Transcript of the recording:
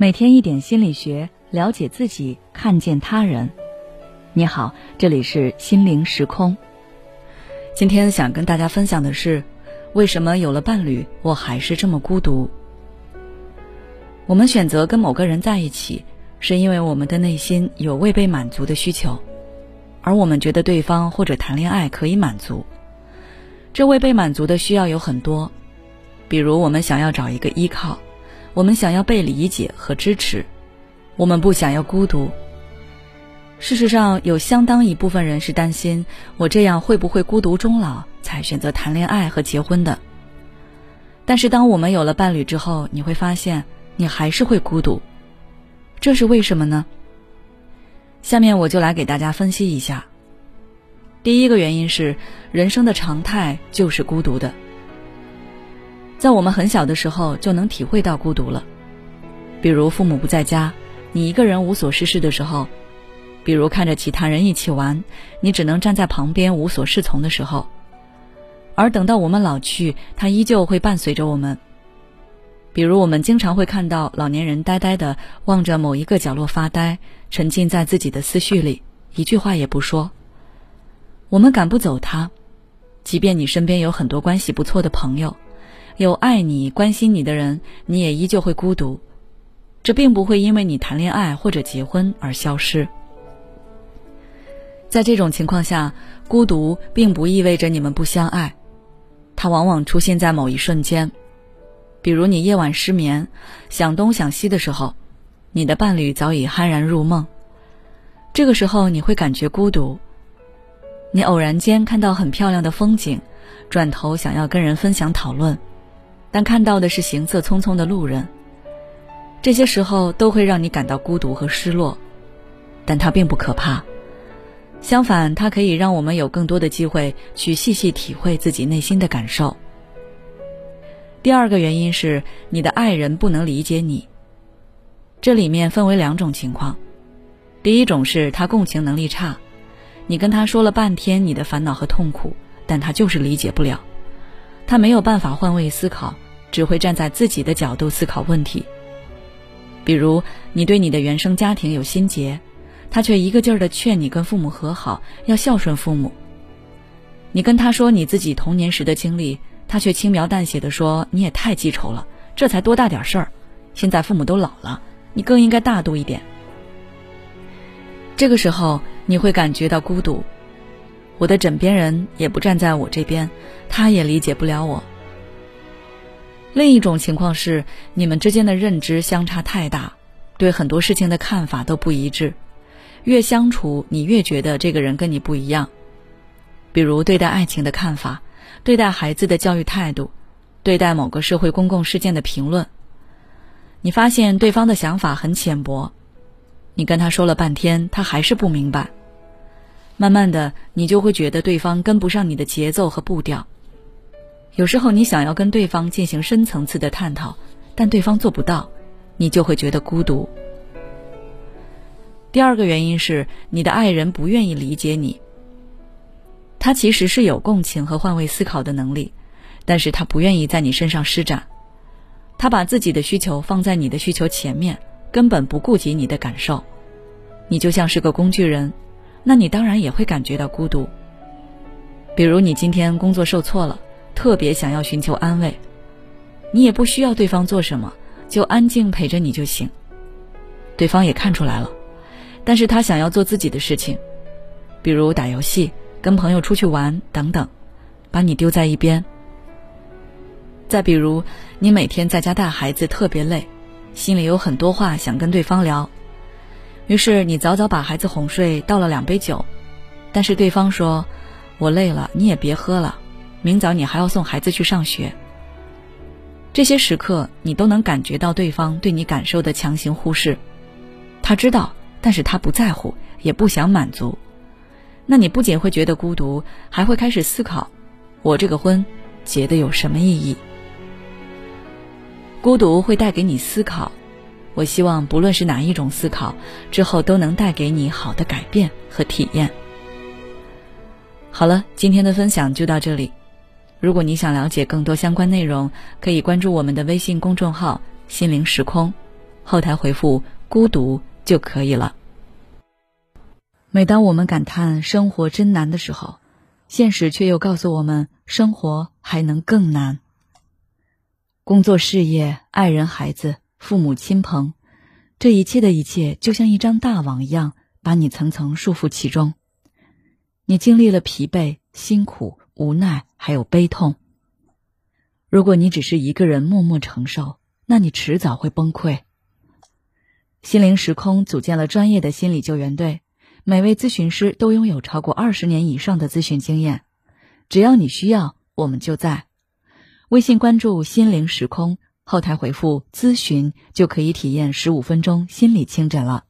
每天一点心理学，了解自己，看见他人。你好，这里是心灵时空。今天想跟大家分享的是，为什么有了伴侣，我还是这么孤独？我们选择跟某个人在一起，是因为我们的内心有未被满足的需求，而我们觉得对方或者谈恋爱可以满足。这未被满足的需要有很多，比如我们想要找一个依靠。我们想要被理解和支持，我们不想要孤独。事实上，有相当一部分人是担心我这样会不会孤独终老，才选择谈恋爱和结婚的。但是，当我们有了伴侣之后，你会发现你还是会孤独，这是为什么呢？下面我就来给大家分析一下。第一个原因是，人生的常态就是孤独的。在我们很小的时候就能体会到孤独了，比如父母不在家，你一个人无所事事的时候；比如看着其他人一起玩，你只能站在旁边无所适从的时候。而等到我们老去，它依旧会伴随着我们。比如我们经常会看到老年人呆呆的望着某一个角落发呆，沉浸在自己的思绪里，一句话也不说。我们赶不走他，即便你身边有很多关系不错的朋友。有爱你、关心你的人，你也依旧会孤独。这并不会因为你谈恋爱或者结婚而消失。在这种情况下，孤独并不意味着你们不相爱，它往往出现在某一瞬间，比如你夜晚失眠、想东想西的时候，你的伴侣早已酣然入梦。这个时候你会感觉孤独。你偶然间看到很漂亮的风景，转头想要跟人分享讨论。但看到的是行色匆匆的路人，这些时候都会让你感到孤独和失落，但它并不可怕，相反，它可以让我们有更多的机会去细细体会自己内心的感受。第二个原因是你的爱人不能理解你，这里面分为两种情况，第一种是他共情能力差，你跟他说了半天你的烦恼和痛苦，但他就是理解不了。他没有办法换位思考，只会站在自己的角度思考问题。比如，你对你的原生家庭有心结，他却一个劲儿的劝你跟父母和好，要孝顺父母。你跟他说你自己童年时的经历，他却轻描淡写的说你也太记仇了，这才多大点事儿，现在父母都老了，你更应该大度一点。这个时候，你会感觉到孤独。我的枕边人也不站在我这边，他也理解不了我。另一种情况是，你们之间的认知相差太大，对很多事情的看法都不一致。越相处，你越觉得这个人跟你不一样。比如对待爱情的看法，对待孩子的教育态度，对待某个社会公共事件的评论，你发现对方的想法很浅薄，你跟他说了半天，他还是不明白。慢慢的，你就会觉得对方跟不上你的节奏和步调。有时候你想要跟对方进行深层次的探讨，但对方做不到，你就会觉得孤独。第二个原因是你的爱人不愿意理解你。他其实是有共情和换位思考的能力，但是他不愿意在你身上施展。他把自己的需求放在你的需求前面，根本不顾及你的感受。你就像是个工具人。那你当然也会感觉到孤独。比如你今天工作受挫了，特别想要寻求安慰，你也不需要对方做什么，就安静陪着你就行。对方也看出来了，但是他想要做自己的事情，比如打游戏、跟朋友出去玩等等，把你丢在一边。再比如你每天在家带孩子特别累，心里有很多话想跟对方聊。于是你早早把孩子哄睡，倒了两杯酒，但是对方说：“我累了，你也别喝了，明早你还要送孩子去上学。”这些时刻，你都能感觉到对方对你感受的强行忽视。他知道，但是他不在乎，也不想满足。那你不仅会觉得孤独，还会开始思考：我这个婚结的有什么意义？孤独会带给你思考。我希望不论是哪一种思考，之后都能带给你好的改变和体验。好了，今天的分享就到这里。如果你想了解更多相关内容，可以关注我们的微信公众号“心灵时空”。后台回复“孤独”就可以了。每当我们感叹生活真难的时候，现实却又告诉我们，生活还能更难。工作、事业、爱人、孩子、父母亲朋，这一切的一切，就像一张大网一样，把你层层束缚其中。你经历了疲惫、辛苦、无奈，还有悲痛。如果你只是一个人默默承受，那你迟早会崩溃。心灵时空组建了专业的心理救援队。每位咨询师都拥有超过二十年以上的咨询经验，只要你需要，我们就在。微信关注“心灵时空”，后台回复“咨询”就可以体验十五分钟心理清诊了。